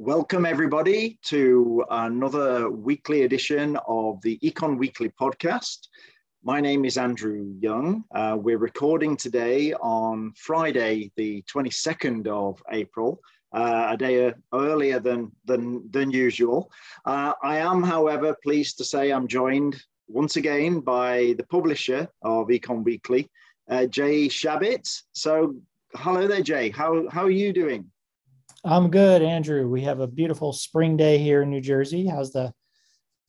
Welcome, everybody, to another weekly edition of the Econ Weekly podcast. My name is Andrew Young. Uh, we're recording today on Friday, the 22nd of April, uh, a day earlier than, than, than usual. Uh, I am, however, pleased to say I'm joined once again by the publisher of Econ Weekly, uh, Jay Shabit. So, hello there, Jay. How, how are you doing? I'm good, Andrew. We have a beautiful spring day here in New Jersey. How's the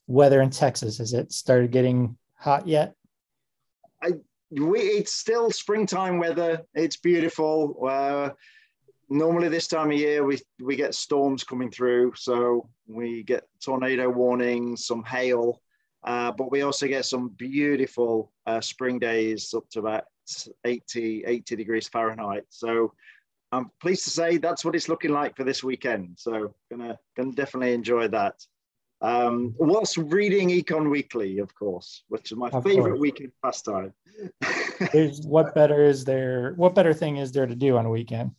weather in Texas? Has it started getting hot yet? I, we, it's still springtime weather. It's beautiful. Uh, normally this time of year we we get storms coming through, so we get tornado warnings, some hail, uh, but we also get some beautiful uh, spring days up to about 80 80 degrees Fahrenheit. So I'm pleased to say that's what it's looking like for this weekend. So gonna gonna definitely enjoy that. Um, whilst reading Econ Weekly, of course, which is my of favorite course. weekend pastime. what better is there? What better thing is there to do on a weekend?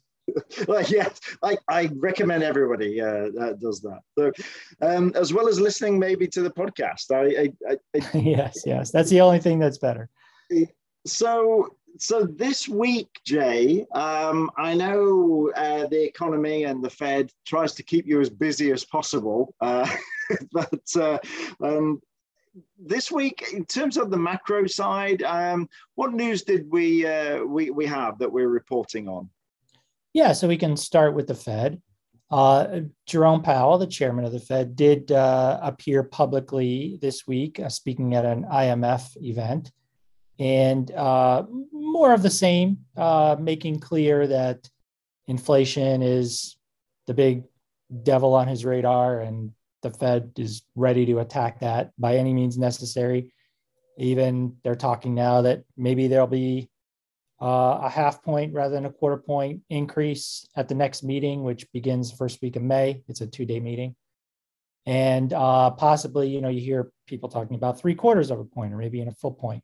well, yes, I, I recommend everybody uh, that does that. So, um, as well as listening maybe to the podcast. I, I, I yes, yes, that's the only thing that's better. So so this week, Jay, um, I know uh, the economy and the Fed tries to keep you as busy as possible, uh, but uh, um, this week, in terms of the macro side, um, what news did we, uh, we we have that we're reporting on? Yeah, so we can start with the Fed. Uh, Jerome Powell, the chairman of the Fed, did uh, appear publicly this week, speaking at an IMF event and uh, more of the same, uh, making clear that inflation is the big devil on his radar, and the Fed is ready to attack that by any means necessary. Even they're talking now that maybe there'll be uh, a half point rather than a quarter point increase at the next meeting, which begins the first week of May. It's a two day meeting. And uh, possibly, you know, you hear people talking about three quarters of a point or maybe in a full point.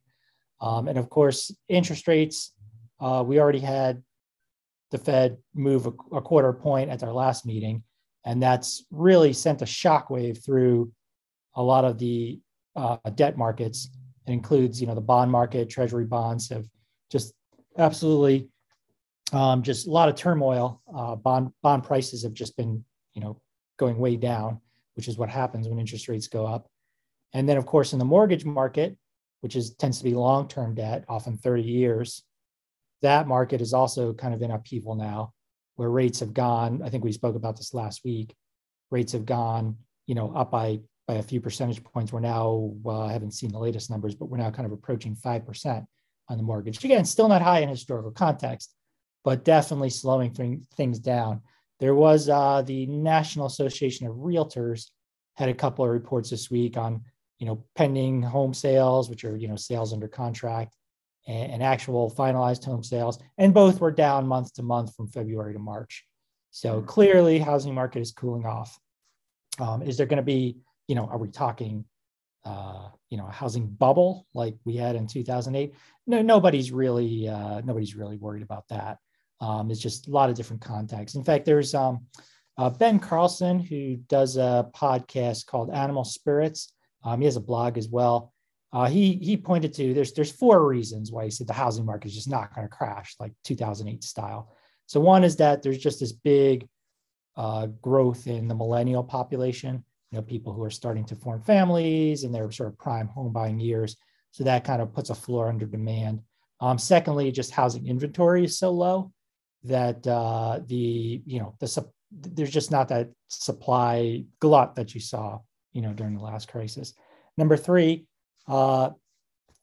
Um, and of course, interest rates, uh, we already had the Fed move a, a, quarter point at our last meeting, and that's really sent a shockwave through a lot of the uh, debt markets. It includes, you know, the bond market, treasury bonds have just absolutely um, just a lot of turmoil. Uh, bond bond prices have just been, you know, going way down, which is what happens when interest rates go up. And then, of course, in the mortgage market, which is tends to be long-term debt, often 30 years. That market is also kind of in upheaval now, where rates have gone. I think we spoke about this last week. Rates have gone, you know, up by by a few percentage points. We're now, well, I haven't seen the latest numbers, but we're now kind of approaching five percent on the mortgage. Again, still not high in historical context, but definitely slowing th- things down. There was uh, the National Association of Realtors had a couple of reports this week on you know, pending home sales, which are, you know, sales under contract and, and actual finalized home sales. And both were down month to month from February to March. So mm-hmm. clearly housing market is cooling off. Um, is there going to be, you know, are we talking, uh, you know, a housing bubble like we had in 2008? No, nobody's really, uh, nobody's really worried about that. Um, it's just a lot of different contexts. In fact, there's um, uh, Ben Carlson who does a podcast called Animal Spirits. Um, he has a blog as well. Uh, he he pointed to there's there's four reasons why he said the housing market is just not going to crash like 2008 style. So one is that there's just this big uh, growth in the millennial population. You know, people who are starting to form families and their sort of prime home buying years. So that kind of puts a floor under demand. Um, secondly, just housing inventory is so low that uh, the you know the there's just not that supply glut that you saw you know, during the last crisis. Number three, uh,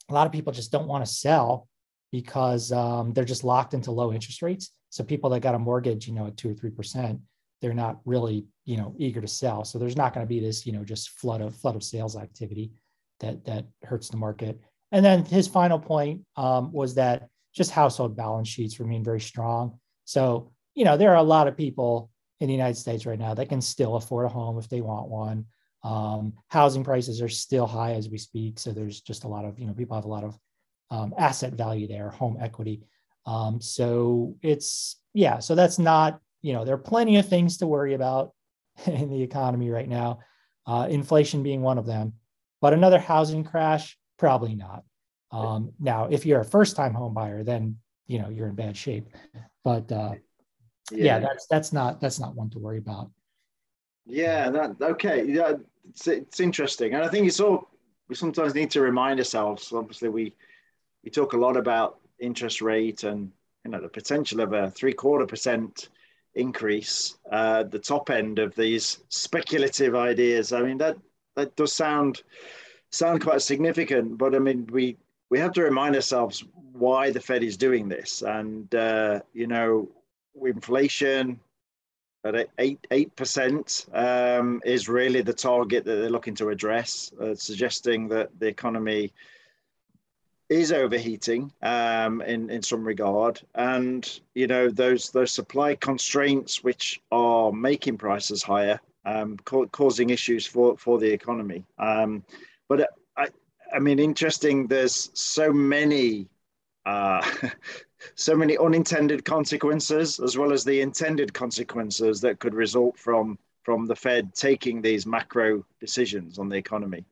a lot of people just don't want to sell because um, they're just locked into low interest rates. So people that got a mortgage, you know, at two or three percent, they're not really, you know, eager to sell. So there's not going to be this, you know, just flood of flood of sales activity that that hurts the market. And then his final point um, was that just household balance sheets remain very strong. So you know, there are a lot of people in the United States right now that can still afford a home if they want one. Um, housing prices are still high as we speak. So there's just a lot of, you know, people have a lot of um, asset value there, home equity. Um, so it's, yeah, so that's not, you know, there are plenty of things to worry about in the economy right now, uh, inflation being one of them. But another housing crash, probably not. Um, now, if you're a first-time home buyer, then you know you're in bad shape. But uh, yeah. yeah, that's that's not that's not one to worry about. Yeah, that okay. Yeah, it's, it's interesting, and I think it's all we sometimes need to remind ourselves. Obviously, we we talk a lot about interest rate and you know the potential of a three quarter percent increase uh, the top end of these speculative ideas. I mean that that does sound sound quite significant, but I mean we we have to remind ourselves why the Fed is doing this, and uh, you know inflation at eight eight percent um, is really the target that they're looking to address, uh, suggesting that the economy is overheating um, in in some regard, and you know those those supply constraints which are making prices higher, um, ca- causing issues for for the economy. Um, but uh, I I mean, interesting. There's so many. Uh, so many unintended consequences as well as the intended consequences that could result from from the Fed taking these macro decisions on the economy.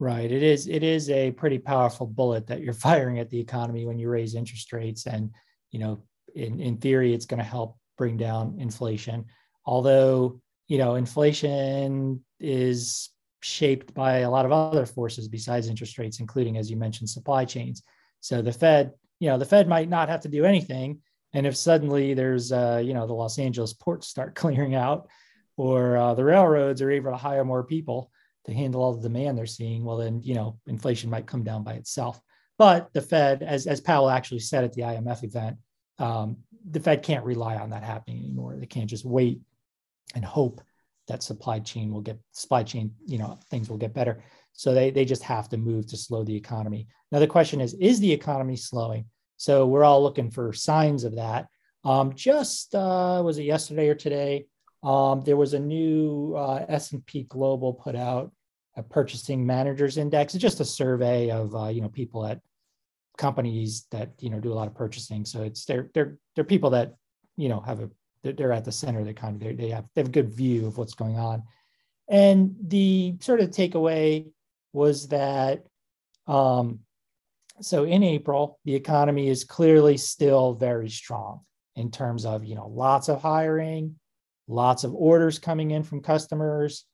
Right. It is it is a pretty powerful bullet that you're firing at the economy when you raise interest rates. And, you know, in, in theory, it's going to help bring down inflation. Although, you know, inflation is shaped by a lot of other forces besides interest rates, including, as you mentioned, supply chains. So the Fed you know the fed might not have to do anything. And if suddenly there's uh, you know the los angeles ports start clearing out or uh, the railroads are able to hire more people to handle all the demand they're seeing well then you know inflation might come down by itself. But the fed as, as powell actually said at the imf event um, the fed can't rely on that happening anymore. They can't just wait and hope that supply chain will get supply chain you know things will get better so they, they just have to move to slow the economy. Now, the question is, is the economy slowing? So we're all looking for signs of that. Um, just uh, was it yesterday or today? Um, there was a new uh, S&P Global put out a purchasing managers index. It's just a survey of uh, you know people at companies that you know do a lot of purchasing. So it's they're they're they're people that you know have a they're at the center of the economy. They, they have they have a good view of what's going on. And the sort of takeaway was that um, so in April, the economy is clearly still very strong in terms of you know lots of hiring, lots of orders coming in from customers.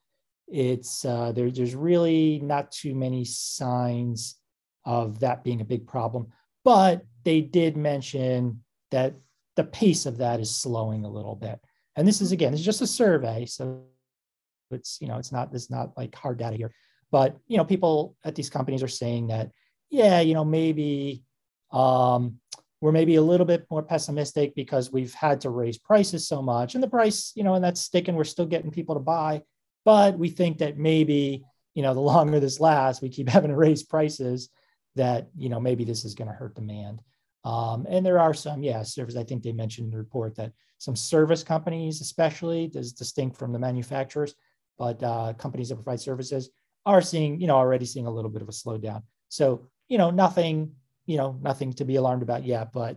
It's uh, there, there's really not too many signs of that being a big problem, but they did mention that the pace of that is slowing a little bit. And this is again, it's just a survey, so it's you know it's not it's not like hard data here. But you know, people at these companies are saying that, yeah, you know, maybe um, we're maybe a little bit more pessimistic because we've had to raise prices so much, and the price, you know, and that's sticking. We're still getting people to buy, but we think that maybe you know, the longer this lasts, we keep having to raise prices. That you know, maybe this is going to hurt demand. Um, and there are some, yeah, service. I think they mentioned in the report that some service companies, especially, is distinct from the manufacturers, but uh, companies that provide services are seeing, you know, already seeing a little bit of a slowdown. So, you know, nothing, you know, nothing to be alarmed about yet, but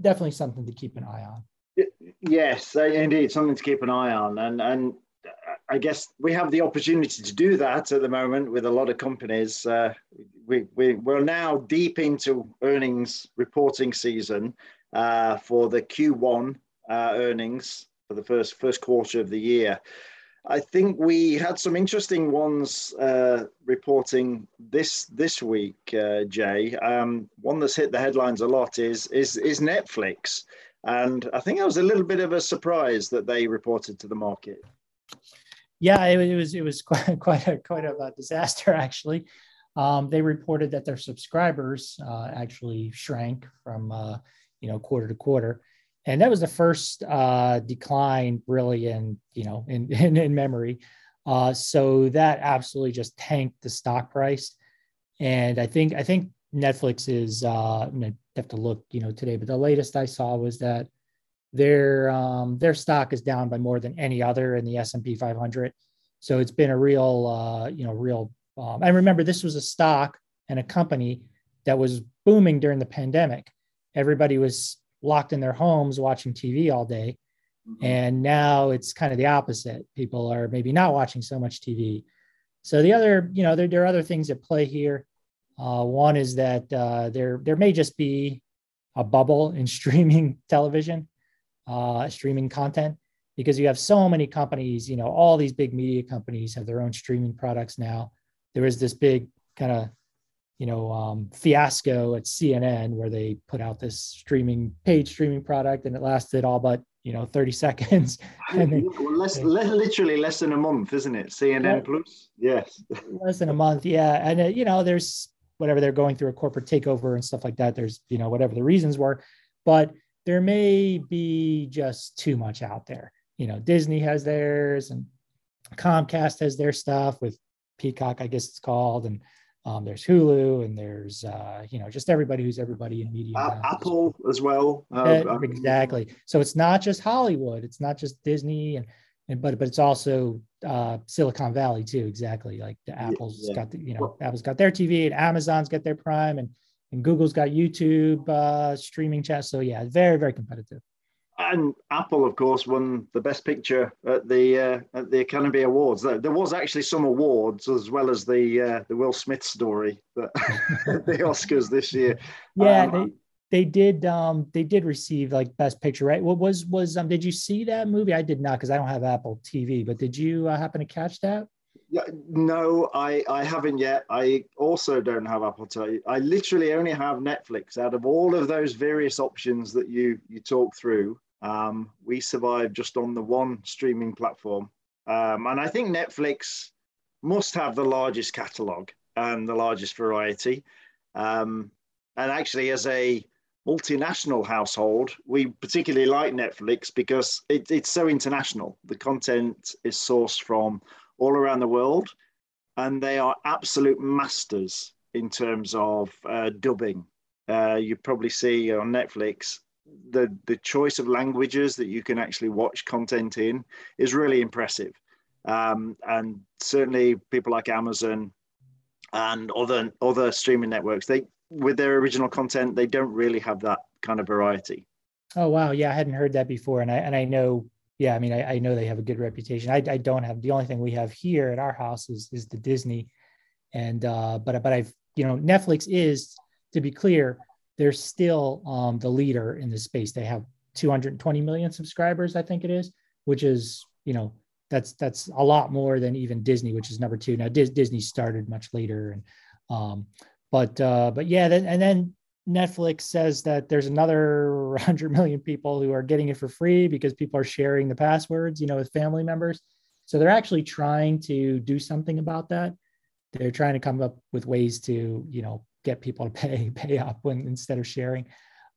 definitely something to keep an eye on. Yes, indeed, something to keep an eye on, and and I guess we have the opportunity to do that at the moment with a lot of companies. Uh, we, we we're now deep into earnings reporting season uh, for the Q1 uh, earnings for the first first quarter of the year. I think we had some interesting ones uh, reporting this this week, uh, Jay. Um, one that's hit the headlines a lot is is is Netflix, and I think it was a little bit of a surprise that they reported to the market. Yeah, it, it was it was quite quite a quite a disaster actually. Um, they reported that their subscribers uh, actually shrank from uh, you know quarter to quarter and that was the first uh, decline really in you know in in, in memory. Uh, so that absolutely just tanked the stock price. And i think i think netflix is uh, i'm gonna have to look you know today but the latest i saw was that their um, their stock is down by more than any other in the s&p 500 so it's been a real uh, you know real um, and remember this was a stock and a company that was booming during the pandemic. Everybody was locked in their homes watching TV all day. Mm-hmm. And now it's kind of the opposite. People are maybe not watching so much TV. So the other, you know, there, there are other things at play here. Uh, one is that uh, there there may just be a bubble in streaming television, uh, streaming content, because you have so many companies. You know, all these big media companies have their own streaming products now. There is this big kind of you know um, fiasco at CNN where they put out this streaming paid streaming product and it lasted all but you know 30 seconds. And then, well, less, less, literally less than a month isn't it? Cnn plus? Yes. Less than a month yeah. And uh, you know there's whatever they're going through a corporate takeover and stuff like that there's you know whatever the reasons were. But there may be just too much out there. You know disney has theirs and comcast has their stuff with peacock i guess it's called and um, there's Hulu and there's uh, you know just everybody who's everybody in media. Uh, Apple as well. Uh, uh, exactly. So it's not just Hollywood. It's not just Disney and and but but it's also uh, Silicon Valley too. Exactly. Like the Apple's yeah. got the you know well, Apple's got their TV and Amazon's got their Prime and and Google's got YouTube uh, streaming chat. So yeah, very very competitive and Apple, of course, won the Best Picture at the uh, at the Academy Awards. There, was actually some awards as well as the uh, the Will Smith story that the Oscars this year. Yeah, um, they they did um they did receive like Best Picture, right? What was was um did you see that movie? I did not because I don't have Apple TV, but did you uh, happen to catch that? Yeah, no, I, I haven't yet. I also don't have Apple TV. I literally only have Netflix out of all of those various options that you you talk through. Um, we survive just on the one streaming platform. Um, and I think Netflix must have the largest catalog and the largest variety. Um, and actually, as a multinational household, we particularly like Netflix because it, it's so international. The content is sourced from all around the world, and they are absolute masters in terms of uh, dubbing. Uh, you probably see on Netflix the the choice of languages that you can actually watch content in is really impressive. Um, and certainly people like Amazon and other other streaming networks, they with their original content, they don't really have that kind of variety. Oh wow, yeah, I hadn't heard that before, and I and I know, yeah, I mean, I, I know they have a good reputation. I, I don't have the only thing we have here at our house is is the Disney, and uh, but but I've you know Netflix is to be clear they're still um, the leader in the space. They have 220 million subscribers, I think it is, which is you know that's that's a lot more than even Disney, which is number two. Now Dis- Disney started much later, and um, but uh, but yeah, then, and then Netflix says that there's another 100 million people who are getting it for free because people are sharing the passwords, you know, with family members. So they're actually trying to do something about that. They're trying to come up with ways to, you know, get people to pay pay up when instead of sharing.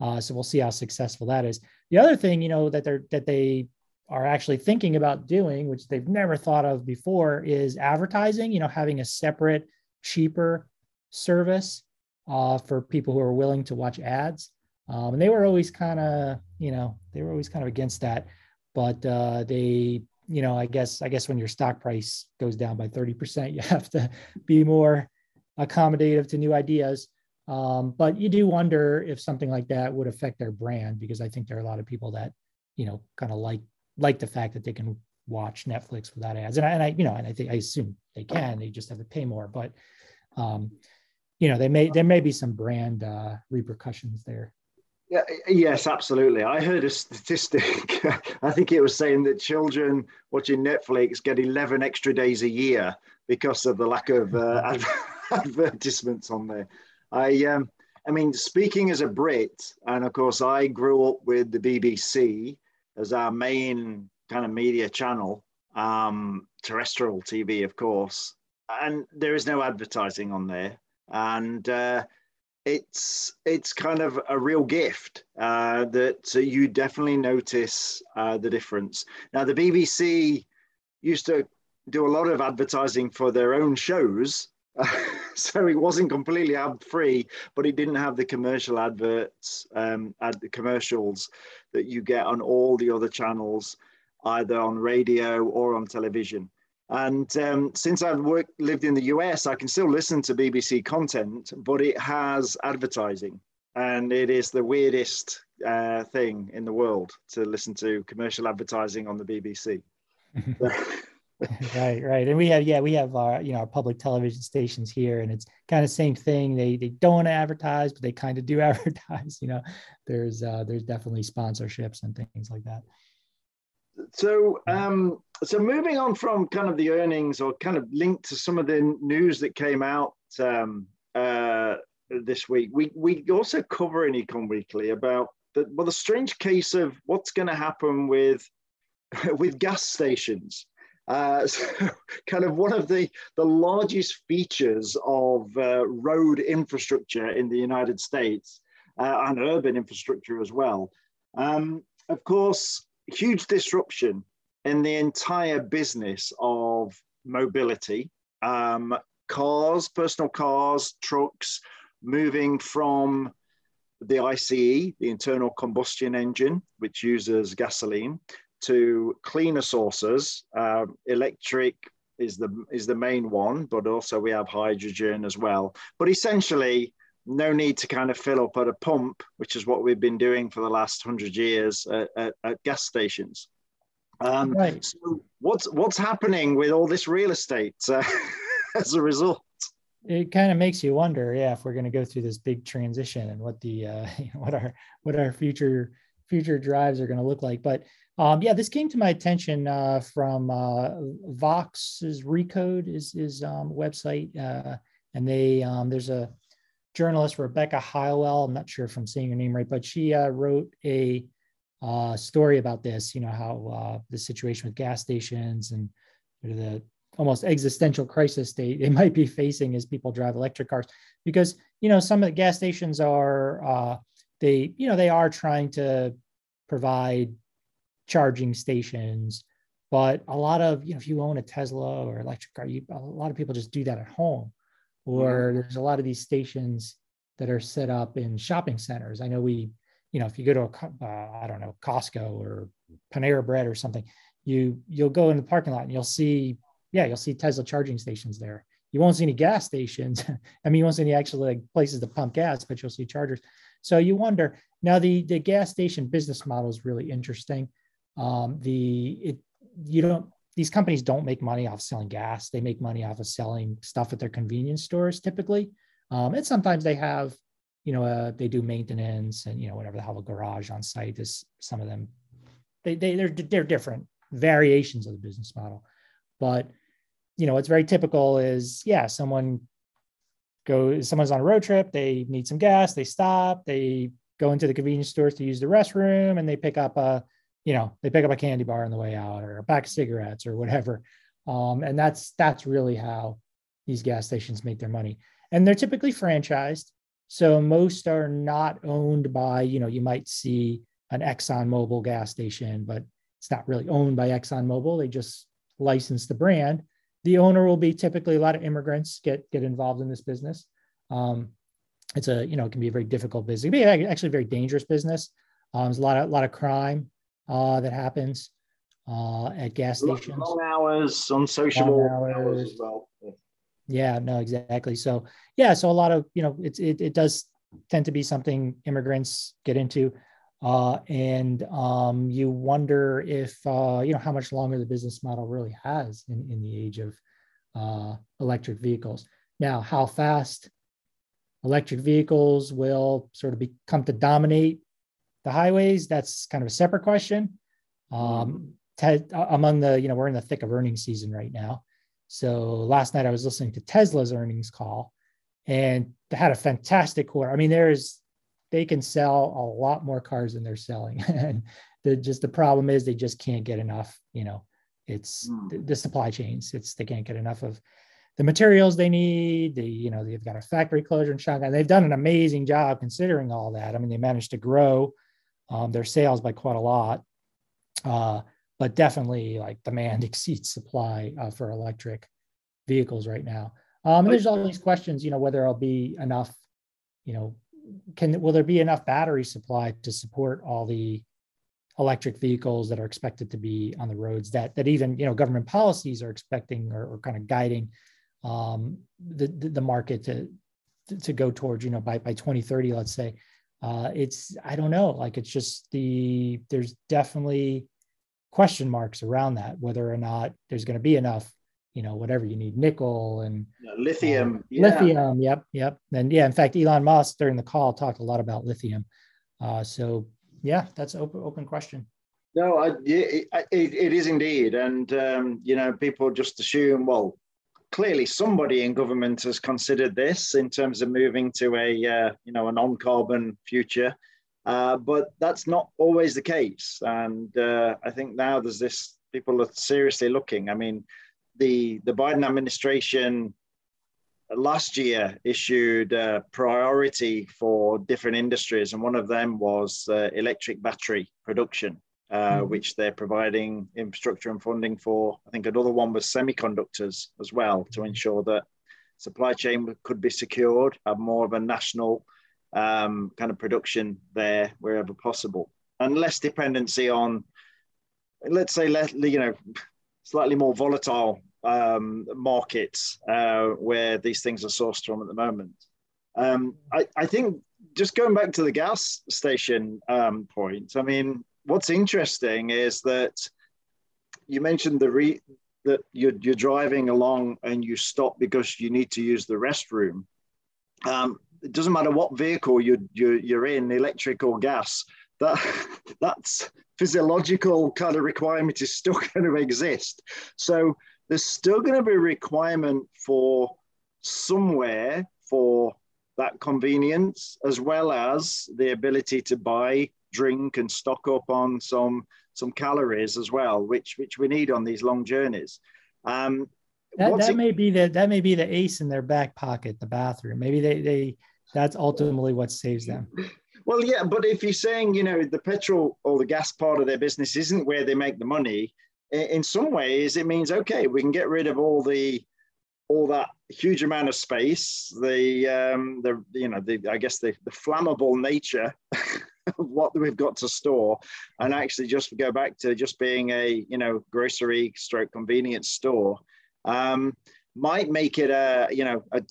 Uh, so we'll see how successful that is. The other thing, you know, that they're that they are actually thinking about doing, which they've never thought of before, is advertising. You know, having a separate, cheaper service uh, for people who are willing to watch ads. Um, and they were always kind of, you know, they were always kind of against that. But uh, they, you know, I guess, I guess when your stock price goes down by 30%, you have to be more accommodative to new ideas. Um, but you do wonder if something like that would affect their brand because I think there are a lot of people that, you know, kind of like like the fact that they can watch Netflix without ads. And I, and I you know, and I think I assume they can. They just have to pay more. But um, you know, they may there may be some brand uh, repercussions there. Yeah, yes, absolutely. I heard a statistic. I think it was saying that children watching Netflix get 11 extra days a year because of the lack of uh, advertisements on there. I, um, I mean, speaking as a Brit, and of course, I grew up with the BBC as our main kind of media channel, um, terrestrial TV, of course, and there is no advertising on there, and uh, it's it's kind of a real gift uh, that you definitely notice uh, the difference. Now, the BBC used to do a lot of advertising for their own shows so it wasn't completely ad free, but it didn't have the commercial adverts, um, ad the commercials that you get on all the other channels, either on radio or on television. And um, since I've worked, lived in the US, I can still listen to BBC content, but it has advertising, and it is the weirdest uh, thing in the world to listen to commercial advertising on the BBC. right, right, and we have yeah, we have our you know our public television stations here, and it's kind of same thing. They they don't advertise, but they kind of do advertise. You know, there's uh, there's definitely sponsorships and things like that. So, um, so moving on from kind of the earnings, or kind of linked to some of the news that came out um, uh, this week, we we also cover in Econ Weekly about the well the strange case of what's going to happen with with gas stations. Uh, so kind of one of the, the largest features of uh, road infrastructure in the United States uh, and urban infrastructure as well. Um, of course, huge disruption in the entire business of mobility. Um, cars, personal cars, trucks, moving from the ICE, the internal combustion engine, which uses gasoline, to cleaner sources. Uh, electric is the is the main one, but also we have hydrogen as well. But essentially, no need to kind of fill up at a pump, which is what we've been doing for the last hundred years at, at, at, gas stations. Um, right. So what's what's happening with all this real estate uh, as a result? It kind of makes you wonder, yeah, if we're going to go through this big transition and what the uh, what our what our future future drives are going to look like. But um, yeah, this came to my attention uh, from uh, Vox's Recode is is um, website, uh, and they um, there's a journalist Rebecca Heilweil. I'm not sure if I'm saying her name right, but she uh, wrote a uh, story about this. You know how uh, the situation with gas stations and the almost existential crisis they, they might be facing as people drive electric cars, because you know some of the gas stations are they you know they are trying to provide charging stations. But a lot of, you know, if you own a Tesla or electric car, you, a lot of people just do that at home or there's a lot of these stations that are set up in shopping centers. I know we, you know, if you go to a, uh, I don't know, Costco or Panera Bread or something, you you'll go in the parking lot and you'll see, yeah, you'll see Tesla charging stations there. You won't see any gas stations. I mean, you won't see any actual like places to pump gas, but you'll see chargers. So you wonder now the the gas station business model is really interesting. Um, the it you don't these companies don't make money off selling gas. They make money off of selling stuff at their convenience stores typically. Um, and sometimes they have, you know, uh, they do maintenance and, you know, whatever, they have a garage on site. Is some of them, they, they, they're, they're different variations of the business model. But, you know, what's very typical is, yeah, someone go someone's on a road trip, they need some gas, they stop, they go into the convenience stores to use the restroom and they pick up a, you know they pick up a candy bar on the way out or a pack of cigarettes or whatever. Um, and that's that's really how these gas stations make their money. And they're typically franchised. So most are not owned by you know you might see an exxon mobil gas station but it's not really owned by exxon mobil they just license the brand. The owner will be typically a lot of immigrants get get involved in this business. Um, it's a you know it can be a very difficult business. It can be actually a very dangerous business. Um, there's a lot of a lot of crime uh, that happens uh, at gas stations. Long hours, unsociable hours. hours as well. Yeah, no, exactly. So yeah, so a lot of you know, it's it, it does tend to be something immigrants get into, uh, and um, you wonder if uh, you know how much longer the business model really has in in the age of uh, electric vehicles. Now, how fast electric vehicles will sort of be, come to dominate the highways, that's kind of a separate question. Um, te- among the, you know, we're in the thick of earnings season right now. So last night I was listening to Tesla's earnings call and they had a fantastic quarter. I mean, there's, they can sell a lot more cars than they're selling. and the, just the problem is they just can't get enough, you know, it's mm. the, the supply chains. It's, they can't get enough of the materials they need. The, you know, they've got a factory closure in Shanghai. They've done an amazing job considering all that. I mean, they managed to grow um, their sales by quite a lot. Uh, but definitely like demand exceeds supply uh, for electric vehicles right now. Um, and there's all these questions, you know, whether there'll be enough, you know, can will there be enough battery supply to support all the electric vehicles that are expected to be on the roads that that even you know government policies are expecting or, or kind of guiding um, the, the, the market to to go towards you know by by 2030 let's say uh, it's I don't know, like it's just the there's definitely question marks around that whether or not there's going to be enough you know whatever you need nickel and lithium uh, yeah. lithium yep yep. And yeah in fact elon musk during the call talked a lot about lithium. Uh, so yeah that's open open question. No I, it, it, it is indeed. And um, you know people just assume well clearly somebody in government has considered this in terms of moving to a uh, you know a non-carbon future uh, but that's not always the case. And uh, I think now there's this, people are seriously looking. I mean, the, the Biden administration last year issued a priority for different industries, and one of them was uh, electric battery production, uh, mm-hmm. which they're providing infrastructure and funding for. I think another one was semiconductors as well to ensure that supply chain could be secured, have more of a national um, kind of production there wherever possible, and less dependency on, let's say, let, you know, slightly more volatile um, markets uh, where these things are sourced from at the moment. Um, I, I, think just going back to the gas station um, point, I mean, what's interesting is that you mentioned the re- that you're, you're driving along and you stop because you need to use the restroom. Um, it doesn't matter what vehicle you, you, you're in, electric or gas, that that's physiological kind of requirement is still going to exist. So there's still going to be a requirement for somewhere for that convenience as well as the ability to buy drink and stock up on some some calories as well which which we need on these long journeys um, that, that it, may be the that may be the ace in their back pocket the bathroom maybe they they that's ultimately what saves them. Well, yeah, but if you're saying, you know, the petrol or the gas part of their business isn't where they make the money, in some ways it means okay, we can get rid of all the all that huge amount of space, the um, the you know, the I guess the, the flammable nature what we've got to store, and actually just go back to just being a you know grocery stroke convenience store. Um, might make it a you know a,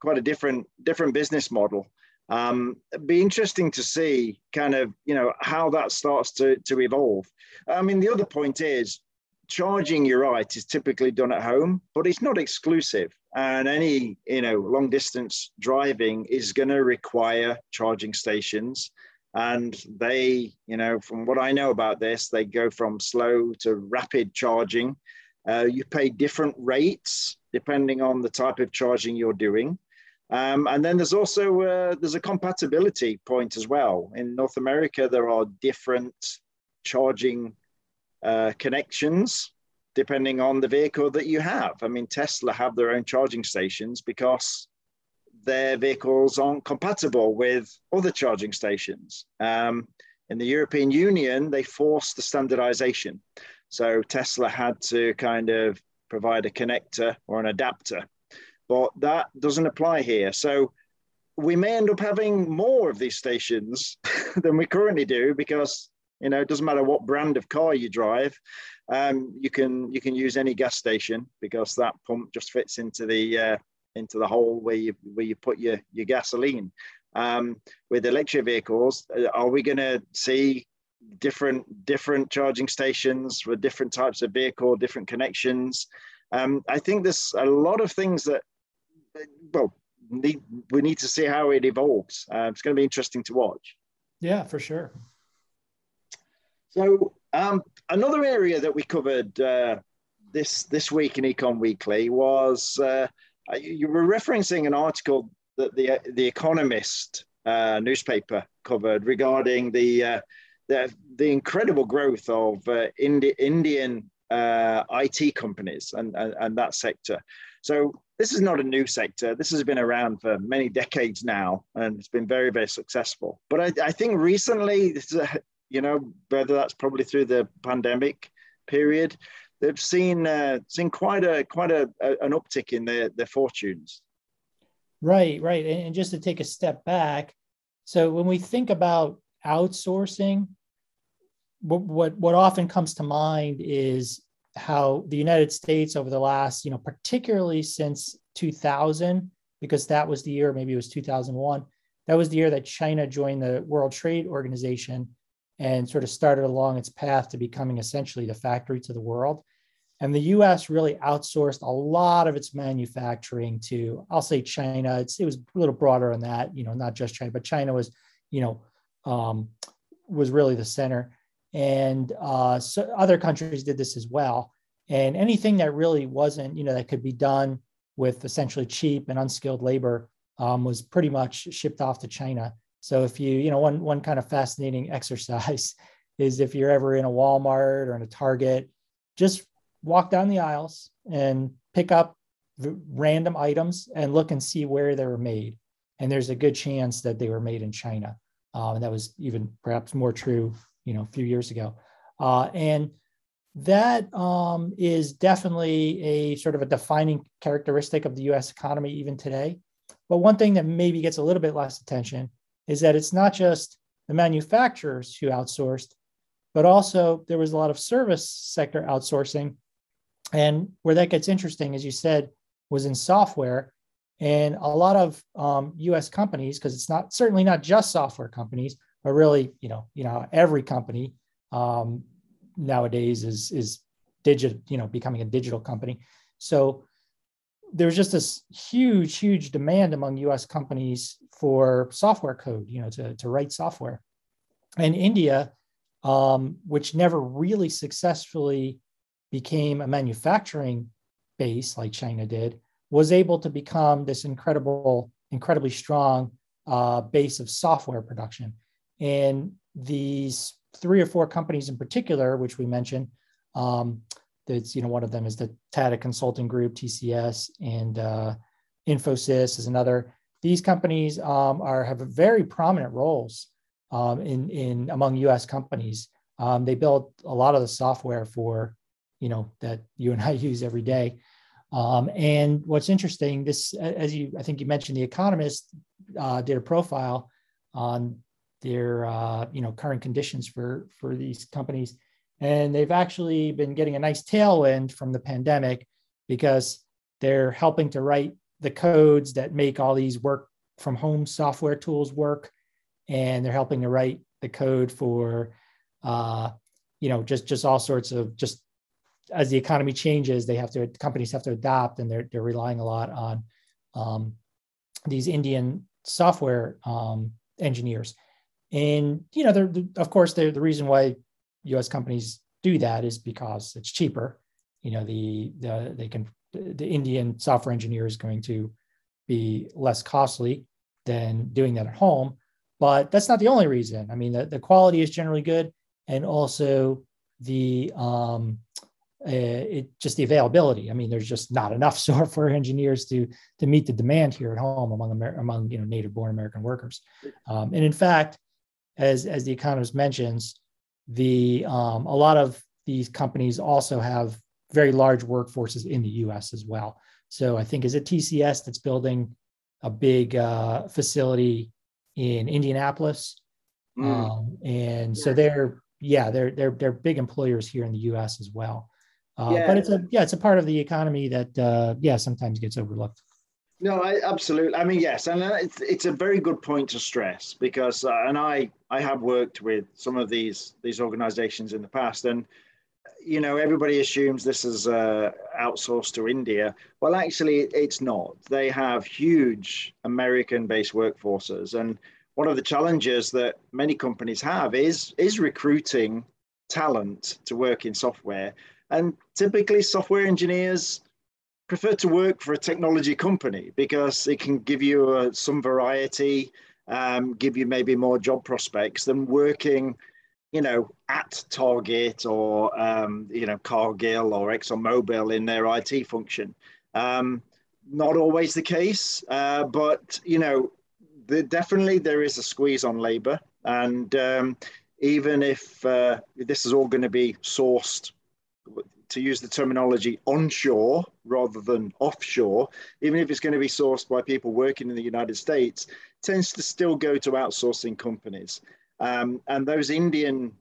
quite a different different business model. Um, it'd be interesting to see kind of you know how that starts to to evolve. I mean, the other point is charging. You're right, is typically done at home, but it's not exclusive. And any you know long distance driving is going to require charging stations. And they, you know, from what I know about this, they go from slow to rapid charging. Uh, you pay different rates depending on the type of charging you're doing. Um, and then there's also uh, there's a compatibility point as well. In North America, there are different charging uh, connections depending on the vehicle that you have. I mean, Tesla have their own charging stations because their vehicles aren't compatible with other charging stations. Um, in the European Union, they forced the standardization. So Tesla had to kind of provide a connector or an adapter but that doesn't apply here. So we may end up having more of these stations than we currently do because you know it doesn't matter what brand of car you drive um, you can you can use any gas station because that pump just fits into the uh, into the hole where you where you put your your gasoline um, with electric vehicles uh, are we going to see different different charging stations for different types of vehicle different connections um, i think there's a lot of things that well, need, we need to see how it evolves. Uh, it's going to be interesting to watch. Yeah, for sure. So um, another area that we covered uh, this this week in Econ Weekly was uh, you were referencing an article that the the Economist uh, newspaper covered regarding the uh, the, the incredible growth of uh, Indi- Indian IT companies and, and, and that sector. So this is not a new sector. This has been around for many decades now, and it's been very, very successful. But I, I think recently, you know, whether that's probably through the pandemic period, they've seen uh, seen quite a quite a, a, an uptick in their their fortunes. Right, right, and just to take a step back, so when we think about outsourcing, what what, what often comes to mind is how the United States over the last, you know, particularly since 2000, because that was the year, maybe it was 2001, that was the year that China joined the World Trade Organization and sort of started along its path to becoming essentially the factory to the world. And the US really outsourced a lot of its manufacturing to, I'll say China. It's, it was a little broader than that, you know, not just China, but China was, you know, um, was really the center. And uh, so other countries did this as well. And anything that really wasn't, you know, that could be done with essentially cheap and unskilled labor um, was pretty much shipped off to China. So if you, you know, one one kind of fascinating exercise is if you're ever in a Walmart or in a Target, just walk down the aisles and pick up random items and look and see where they were made. And there's a good chance that they were made in China. Um, and that was even perhaps more true, you know, a few years ago. Uh, and that um, is definitely a sort of a defining characteristic of the US economy even today. But one thing that maybe gets a little bit less attention is that it's not just the manufacturers who outsourced, but also there was a lot of service sector outsourcing and where that gets interesting, as you said, was in software. And a lot of um, U.S. companies, because it's not certainly not just software companies, but really, you know, you know, every company um, nowadays is is digital, you know, becoming a digital company. So there's just this huge, huge demand among U.S. companies for software code, you know, to to write software. And India, um, which never really successfully became a manufacturing base like China did, was able to become this incredible, incredibly strong uh, base of software production. And these three or four companies in particular, which we mentioned, um, that's you know one of them is the Tata Consulting Group, TCS, and uh, Infosys is another. These companies um, are have very prominent roles um, in in among U.S. companies. Um, they build a lot of the software for you know that you and I use every day. Um, and what's interesting, this as you I think you mentioned, the Economist uh, did a profile on their uh, you know current conditions for for these companies, and they've actually been getting a nice tailwind from the pandemic because they're helping to write the codes that make all these work from home software tools work, and they're helping to write the code for uh, you know just just all sorts of just as the economy changes, they have to companies have to adapt, and they're they're relying a lot on um, these Indian software um, engineers. And you know, they're, of course, the reason why U.S. companies do that is because it's cheaper. You know, the the they can the Indian software engineer is going to be less costly than doing that at home. But that's not the only reason. I mean, the, the quality is generally good, and also the um, it just the availability. I mean, there's just not enough software engineers to to meet the demand here at home among Amer- among you know native born American workers. Um, and in fact, as as the economist mentions, the um, a lot of these companies also have very large workforces in the U.S. as well. So I think is it TCS that's building a big uh, facility in Indianapolis, mm. um, and so they're yeah they're they're they're big employers here in the U.S. as well. Uh, yeah. But it's a yeah, it's a part of the economy that uh, yeah sometimes gets overlooked. No, I, absolutely. I mean, yes, and uh, it's it's a very good point to stress because, uh, and I I have worked with some of these these organisations in the past, and you know everybody assumes this is uh, outsourced to India. Well, actually, it's not. They have huge American-based workforces, and one of the challenges that many companies have is is recruiting talent to work in software and typically, software engineers prefer to work for a technology company because it can give you uh, some variety, um, give you maybe more job prospects than working, you know, at Target or um, you know Cargill or ExxonMobil in their IT function. Um, not always the case, uh, but you know, the, definitely there is a squeeze on labor, and um, even if uh, this is all going to be sourced to use the terminology onshore rather than offshore, even if it's going to be sourced by people working in the United States, tends to still go to outsourcing companies. Um, and those Indian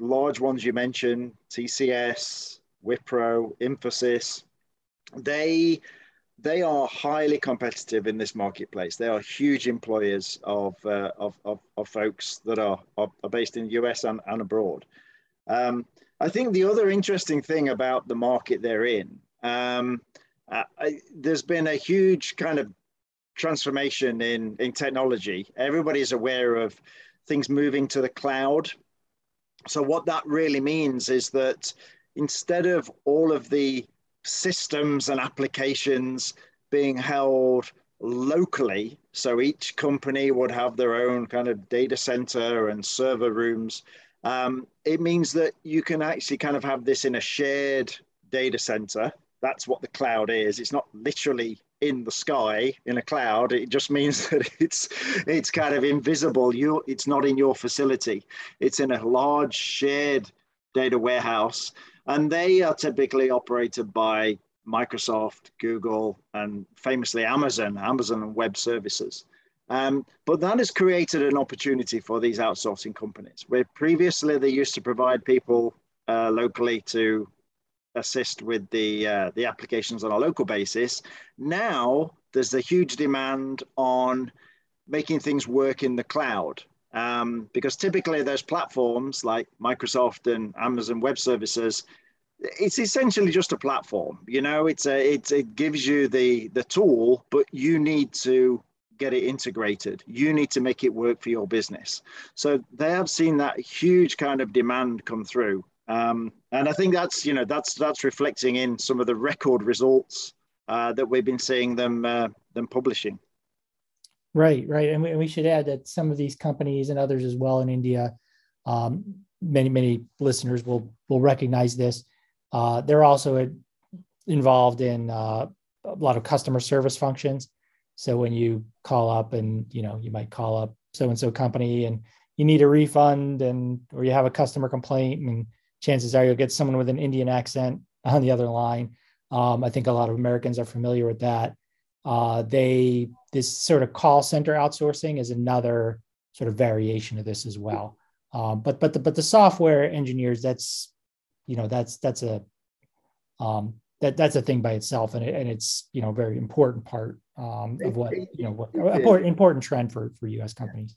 large ones you mentioned, TCS, Wipro, Infosys, they they are highly competitive in this marketplace. They are huge employers of, uh, of, of, of, folks that are, are, based in the US and, and abroad. Um, I think the other interesting thing about the market they're in, um, uh, I, there's been a huge kind of transformation in, in technology. Everybody's aware of things moving to the cloud. So, what that really means is that instead of all of the systems and applications being held locally, so each company would have their own kind of data center and server rooms, um, it means that you can actually kind of have this in a shared data center. That's what the cloud is. It's not literally in the sky in a cloud. It just means that it's it's kind of invisible. You it's not in your facility. It's in a large shared data warehouse, and they are typically operated by Microsoft, Google, and famously Amazon, Amazon Web Services. Um, but that has created an opportunity for these outsourcing companies, where previously they used to provide people uh, locally to assist with the uh, the applications on a local basis. Now there's a huge demand on making things work in the cloud. Um, because typically those platforms like Microsoft and Amazon Web Services, it's essentially just a platform. You know, it's a it, it gives you the the tool, but you need to get it integrated. You need to make it work for your business. So they have seen that huge kind of demand come through. Um, and I think that's you know that's that's reflecting in some of the record results uh, that we've been seeing them uh, them publishing. Right, right, and we, we, should add that some of these companies and others as well in India, um, many many listeners will will recognize this. Uh, they're also involved in uh, a lot of customer service functions. So when you call up and you know you might call up so and so company and you need a refund and or you have a customer complaint and chances are you'll get someone with an Indian accent on the other line. Um, I think a lot of Americans are familiar with that. Uh, they this sort of call center outsourcing is another sort of variation of this as well. Um, but but the but the software engineers that's you know that's that's a um, that that's a thing by itself and, it, and it's you know very important part um, of what you know what important important trend for for U.S. companies.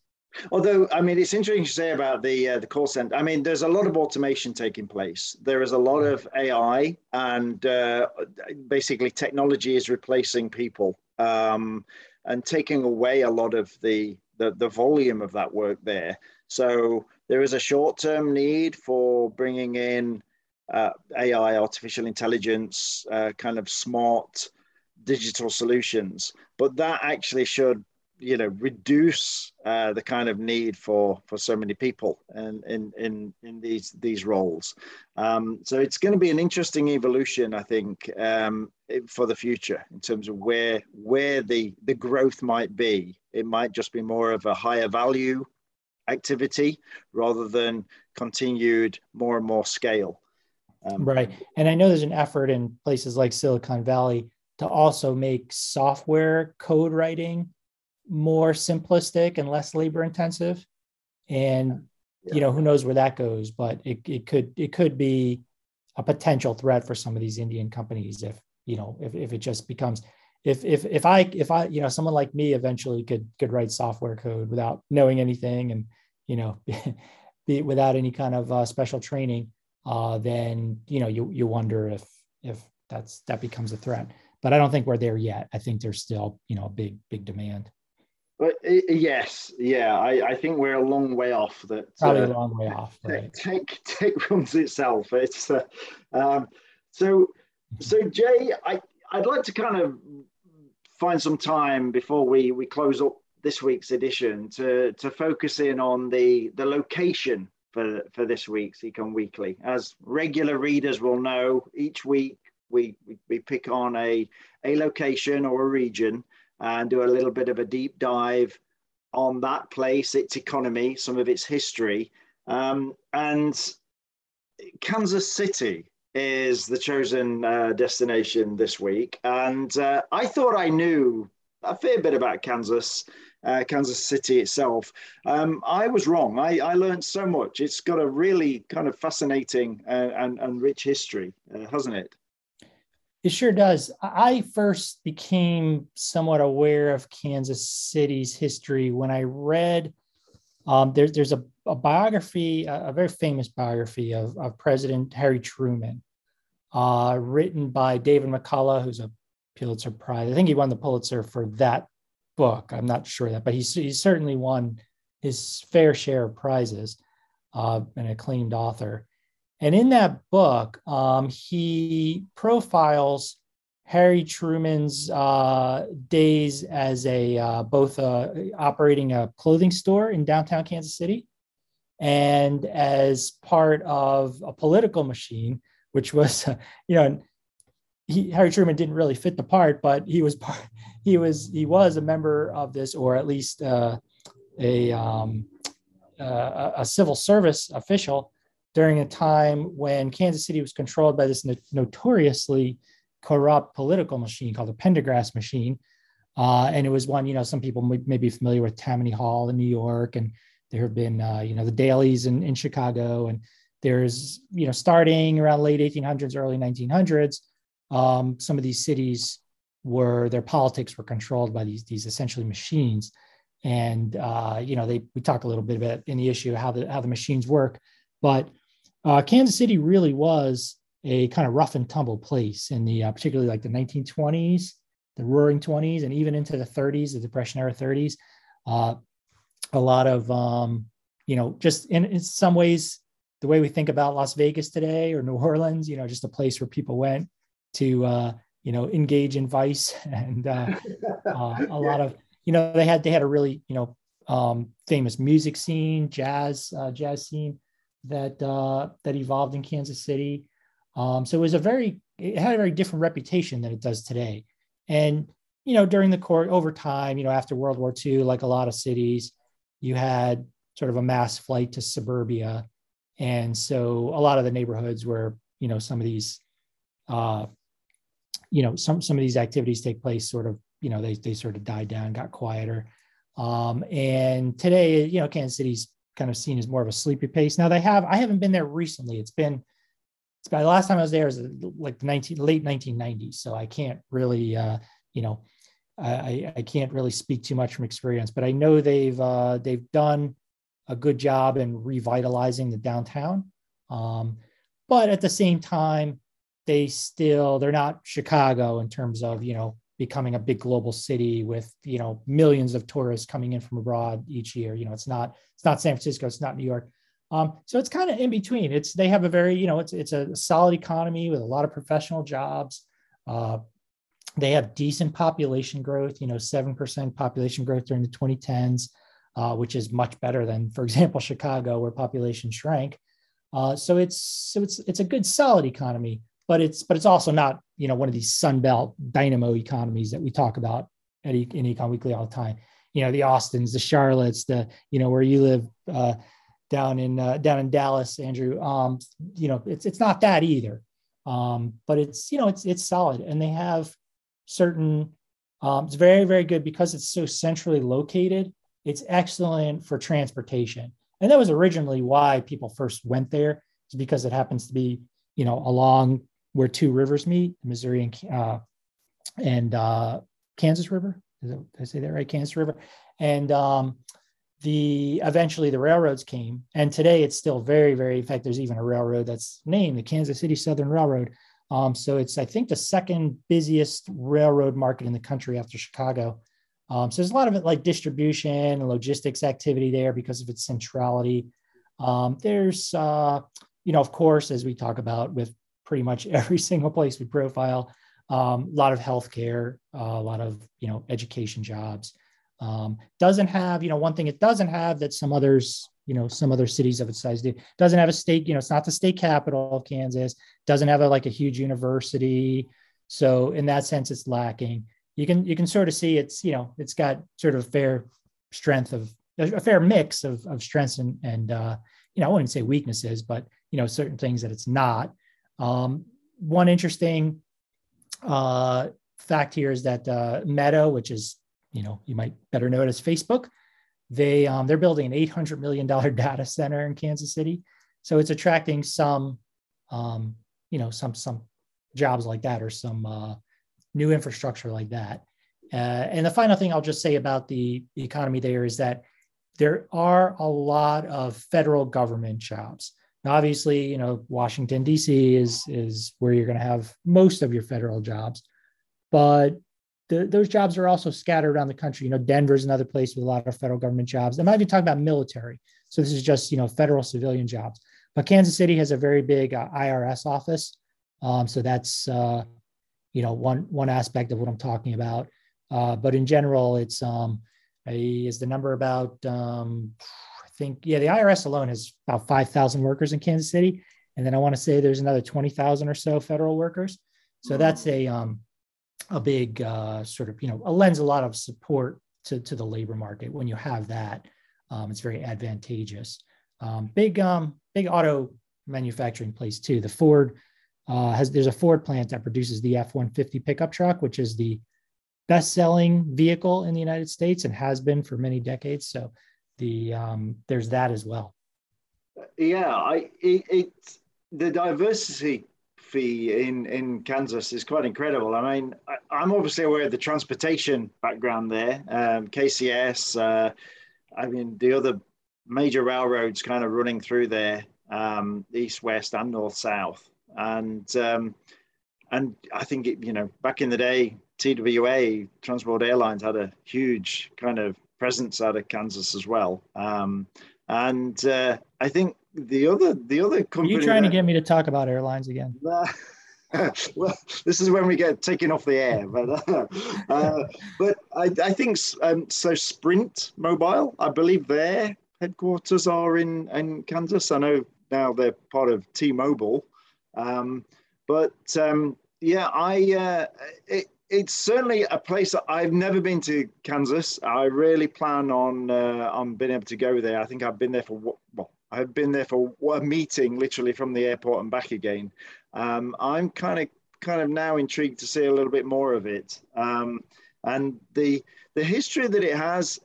Although, I mean, it's interesting to say about the uh, the call center. I mean, there's a lot of automation taking place. There is a lot of AI, and uh, basically, technology is replacing people um, and taking away a lot of the, the the volume of that work there. So there is a short term need for bringing in uh, AI, artificial intelligence, uh, kind of smart digital solutions. But that actually should, you know, reduce uh, the kind of need for for so many people and in in in these these roles. Um, so it's going to be an interesting evolution, I think, um, for the future in terms of where where the the growth might be. It might just be more of a higher value activity rather than continued more and more scale. Um, right. And I know there's an effort in places like Silicon Valley to also make software code writing more simplistic and less labor intensive. And yeah. you know, who knows where that goes, but it, it could it could be a potential threat for some of these Indian companies if you know if, if it just becomes if if if I if I you know someone like me eventually could could write software code without knowing anything and you know be, without any kind of uh, special training uh, then you know you you wonder if if that's that becomes a threat. But I don't think we're there yet. I think there's still you know a big big demand. But yes, yeah, I, I think we're a long way off. That probably uh, a long way off. Right? Tech tech runs itself. It's uh, um, so so Jay. I I'd like to kind of find some time before we we close up this week's edition to to focus in on the the location for, for this week's Econ Weekly. As regular readers will know, each week we, we, we pick on a, a location or a region and do a little bit of a deep dive on that place, its economy, some of its history. Um, and Kansas City is the chosen uh, destination this week. And uh, I thought I knew a fair bit about Kansas uh, Kansas City itself. Um, I was wrong. I, I learned so much. It's got a really kind of fascinating uh, and, and rich history, uh, hasn't it? It sure does. I first became somewhat aware of Kansas City's history when I read um, there, there's a, a biography, a, a, very famous biography of, of President Harry Truman, uh, written by David McCullough, who's a Pulitzer Prize. I think he won the Pulitzer for that book. I'm not sure that, but he's, he's certainly won his fair share of prizes, uh, an acclaimed author. And in that book, um, he profiles Harry Truman's uh, days as a uh, both operating a clothing store in downtown Kansas City and as part of a political machine, which was, you know, he, Harry Truman didn't really fit the part, but he was part, he was he was a member of this, or at least uh, a um, uh, a civil service official during a time when Kansas City was controlled by this notoriously corrupt political machine called the Pendergast machine. Uh, and it was one, you know, some people may, may, be familiar with Tammany Hall in New York, and there have been, uh, you know, the Daleys in, in Chicago. And there's, you know, starting around late 1800s, early 1900s, um, some of these cities were, their politics were controlled by these, these essentially machines. And, uh, you know, they, we talk a little bit about in the issue how the, how the machines work. But uh, Kansas City really was a kind of rough and tumble place in the uh, particularly like the 1920s, the Roaring 20s, and even into the 30s, the Depression era 30s. Uh, a lot of um, you know, just in, in some ways, the way we think about Las Vegas today or New Orleans, you know, just a place where people went to uh, you know engage in vice and uh, uh, a lot of you know they had they had a really you know um, famous music scene, jazz uh, jazz scene that uh, that evolved in Kansas City. Um, so it was a very, it had a very different reputation than it does today. And, you know, during the court, over time, you know, after World War II, like a lot of cities, you had sort of a mass flight to suburbia. And so a lot of the neighborhoods where, you know, some of these, uh, you know, some, some of these activities take place sort of, you know, they, they sort of died down, got quieter. Um, and today, you know, Kansas City's kind of seen as more of a sleepy pace. Now they have, I haven't been there recently. It's been, it's by the last time I was there was like the 19 late 1990s. So I can't really, uh, you know, I, I can't really speak too much from experience, but I know they've uh, they've done a good job in revitalizing the downtown. Um, but at the same time, they still they're not Chicago in terms of you know becoming a big global city with you know millions of tourists coming in from abroad each year. You know, it's not it's not San Francisco, it's not New York. Um, so it's kind of in between. It's they have a very you know it's it's a solid economy with a lot of professional jobs. Uh, they have decent population growth. You know, seven percent population growth during the 2010s, uh, which is much better than, for example, Chicago, where population shrank. Uh, so it's so it's it's a good solid economy, but it's but it's also not you know one of these Sunbelt dynamo economies that we talk about at in Econ Weekly all the time. You know, the Austins, the Charlottes, the you know where you live. Uh, down in uh, down in Dallas, Andrew. Um, you know, it's it's not that either, um, but it's you know it's it's solid, and they have certain. Um, it's very very good because it's so centrally located. It's excellent for transportation, and that was originally why people first went there. Is because it happens to be you know along where two rivers meet, Missouri and uh, and uh, Kansas River. Did I say that right? Kansas River, and um, the eventually the railroads came. And today it's still very very in fact there's even a railroad that's named the kansas city southern railroad. Um, so it's i think the second busiest railroad market in the country after chicago. Um, so there's a lot of it like distribution and logistics activity there because of its centrality. Um, there's uh, you know of course as we talk about with pretty much every single place we profile um, a lot of healthcare uh, a lot of you know education jobs um, doesn't have, you know, one thing it doesn't have that some others, you know, some other cities of its size do. Doesn't have a state, you know, it's not the state capital of Kansas. Doesn't have a, like a huge university. So in that sense, it's lacking. You can you can sort of see it's you know it's got sort of fair strength of a fair mix of of strengths and and uh, you know I wouldn't say weaknesses, but you know certain things that it's not. Um, one interesting uh, fact here is that uh, Meta, which is you know you might better know it as Facebook. They um, they're building an 800 million dollar data center in Kansas City, so it's attracting some um, you know some some jobs like that or some uh, new infrastructure like that. Uh, and the final thing I'll just say about the, the economy there is that there are a lot of federal government jobs. Obviously, you know, Washington, D.C. is, is where you're going to have most of your federal jobs, but the, those jobs are also scattered around the country. You know, Denver's another place with a lot of federal government jobs. I'm not even talking about military. So this is just, you know, federal civilian jobs. But Kansas City has a very big uh, IRS office. Um, so that's, uh, you know, one, one aspect of what I'm talking about. Uh, but in general, it's, um, a, is the number about, um, think, yeah, the IRS alone has about 5,000 workers in Kansas City. And then I want to say there's another 20,000 or so federal workers. So that's a, um, a big uh, sort of, you know, lends a lot of support to, to the labor market. When you have that, um, it's very advantageous. Um, big, um, big auto manufacturing place too. The Ford uh, has, there's a Ford plant that produces the F-150 pickup truck, which is the best-selling vehicle in the United States and has been for many decades. So the, um, there's that as well. Yeah, I, it, it the diversity fee in in Kansas is quite incredible. I mean, I, am obviously aware of the transportation background there, um, KCS. Uh, I mean, the other major railroads kind of running through there, um, east, west, and north, south, and um, and I think it, you know back in the day, TWA Transport Airlines had a huge kind of presence out of Kansas as well, um, and uh, I think the other the other company. Are you trying that, to get me to talk about airlines again? well, this is when we get taken off the air, but uh, uh, but I, I think um, so. Sprint Mobile, I believe their headquarters are in in Kansas. I know now they're part of T-Mobile, um, but um, yeah, I uh, it, it's certainly a place that I've never been to Kansas. I really plan on uh, on being able to go there. I think I've been there for well I've been there for a meeting, literally from the airport and back again. Um, I'm kind of kind of now intrigued to see a little bit more of it. Um, and the the history that it has,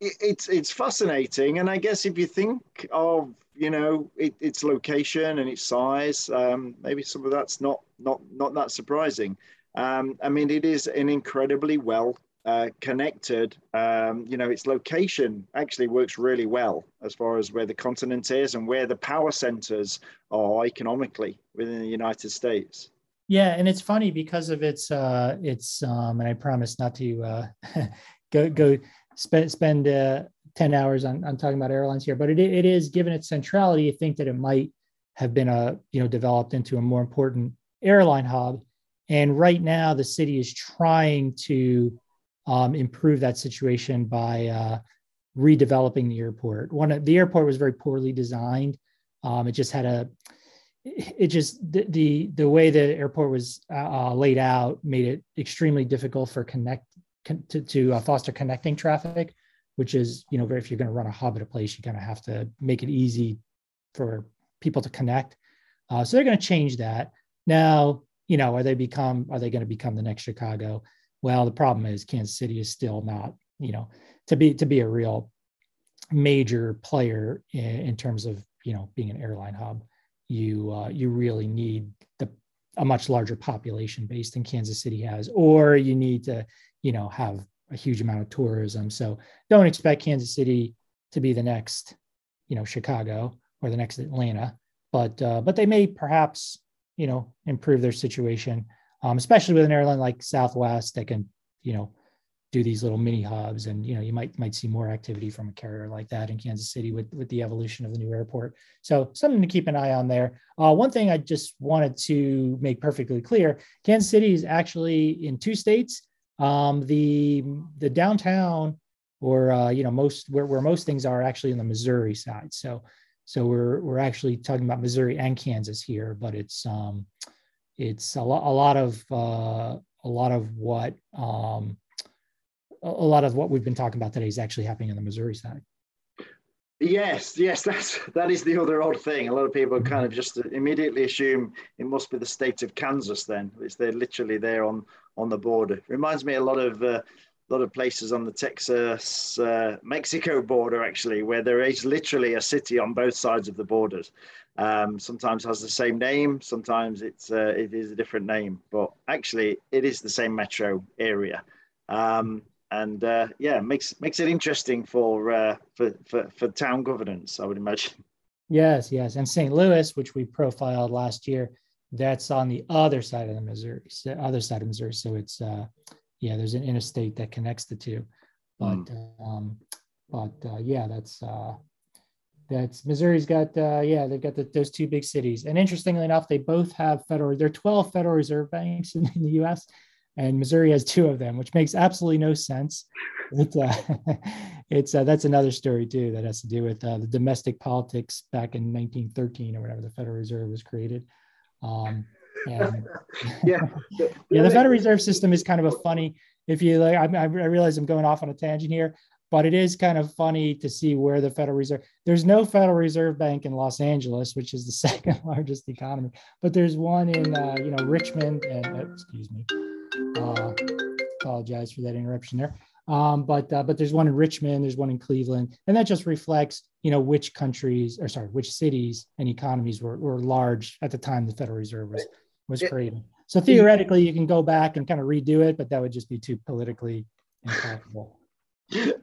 it, it's it's fascinating. And I guess if you think of you know it, its location and its size, um, maybe some of that's not not not that surprising. Um, I mean, it is an incredibly well uh, connected, um, you know, its location actually works really well as far as where the continent is and where the power centers are economically within the United States. Yeah, and it's funny because of its uh, its um, and I promise not to uh, go go spend spend uh, ten hours on, on talking about airlines here, but it it is given its centrality. You think that it might have been a you know developed into a more important airline hub, and right now the city is trying to um, improve that situation by uh, redeveloping the airport. One, the airport was very poorly designed. Um, it just had a, it just the the, the way the airport was uh, uh laid out made it extremely difficult for connect con, to, to uh, foster connecting traffic, which is you know if you're going to run a hub at a place, you kind of have to make it easy for people to connect. Uh, so they're going to change that now. You know, are they become are they going to become the next Chicago? Well, the problem is Kansas City is still not, you know, to be to be a real major player in, in terms of you know being an airline hub. You uh, you really need the a much larger population base than Kansas City has, or you need to you know have a huge amount of tourism. So don't expect Kansas City to be the next you know Chicago or the next Atlanta, but uh, but they may perhaps you know improve their situation um, especially with an airline like Southwest that can, you know, do these little mini hubs, and you know, you might might see more activity from a carrier like that in Kansas City with with the evolution of the new airport. So something to keep an eye on there. Uh, one thing I just wanted to make perfectly clear: Kansas City is actually in two states. Um, the the downtown, or uh, you know, most where, where most things are actually in the Missouri side. So so we're we're actually talking about Missouri and Kansas here, but it's um, it's a lot, a lot of uh, a lot of what um, a lot of what we've been talking about today is actually happening on the Missouri side. Yes, yes, that's that is the other odd thing. A lot of people kind of just immediately assume it must be the state of Kansas. Then, which they're literally there on on the border. Reminds me a lot of uh, lot of places on the Texas uh, Mexico border, actually, where there is literally a city on both sides of the borders. Um, sometimes has the same name, sometimes it's uh, it is a different name, but actually it is the same metro area. Um, and uh, yeah, makes makes it interesting for, uh, for for for town governance, I would imagine. Yes, yes, and St. Louis, which we profiled last year, that's on the other side of the Missouri, other side of Missouri. So it's uh, yeah, there's an interstate that connects the two, but mm. um, but uh, yeah, that's uh, that's Missouri's got uh, yeah they've got the, those two big cities, and interestingly enough, they both have federal. There are 12 Federal Reserve banks in, in the U.S and Missouri has two of them, which makes absolutely no sense. It's uh, it's uh, that's another story too that has to do with uh, the domestic politics back in 1913 or whatever the Federal Reserve was created. Um, yeah, yeah, the Federal Reserve System is kind of a funny. If you like, I, I realize I'm going off on a tangent here, but it is kind of funny to see where the Federal Reserve. There's no Federal Reserve Bank in Los Angeles, which is the second largest economy, but there's one in uh, you know Richmond and uh, excuse me uh, apologize for that interruption there. Um, but uh, but there's one in Richmond, there's one in Cleveland, and that just reflects you know which countries or sorry which cities and economies were, were large at the time the Federal Reserve was was created. So theoretically, you can go back and kind of redo it, but that would just be too politically impossible.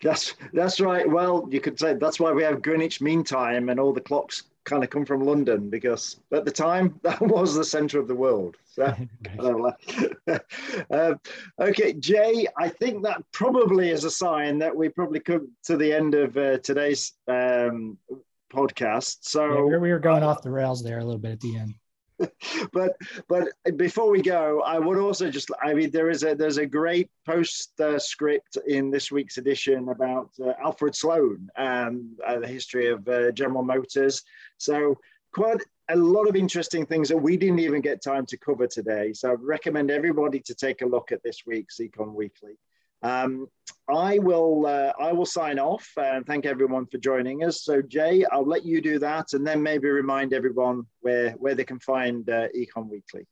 That's that's right. Well, you could say that's why we have Greenwich Mean Time and all the clocks kind of come from London because at the time that was the center of the world. So, uh, okay, Jay, I think that probably is a sign that we probably come to the end of uh, today's um, podcast. So yeah, we were going off the rails there a little bit at the end. but but before we go, I would also just I mean there is a there's a great postscript uh, in this week's edition about uh, Alfred Sloan and uh, the history of uh, General Motors. So quite a lot of interesting things that we didn't even get time to cover today. So I'd recommend everybody to take a look at this week's Econ Weekly. Um, I will uh, I will sign off and thank everyone for joining us. So Jay, I'll let you do that, and then maybe remind everyone where where they can find uh, Econ Weekly.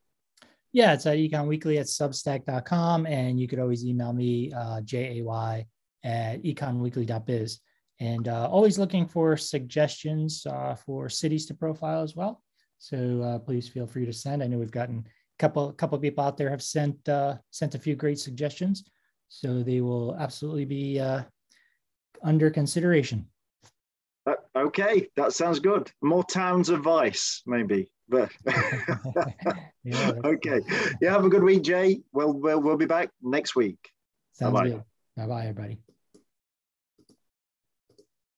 Yeah, it's at Econ Weekly at Substack.com, and you could always email me uh, J A Y at econweekly.biz. And uh, always looking for suggestions uh, for cities to profile as well. So uh, please feel free to send. I know we've gotten a couple couple people out there have sent uh, sent a few great suggestions. So they will absolutely be uh, under consideration. Uh, okay, that sounds good. More towns of vice, maybe. But yeah, okay. You have a good week, Jay. Well, we'll, we'll be back next week. Sounds bye good. Bye bye, everybody.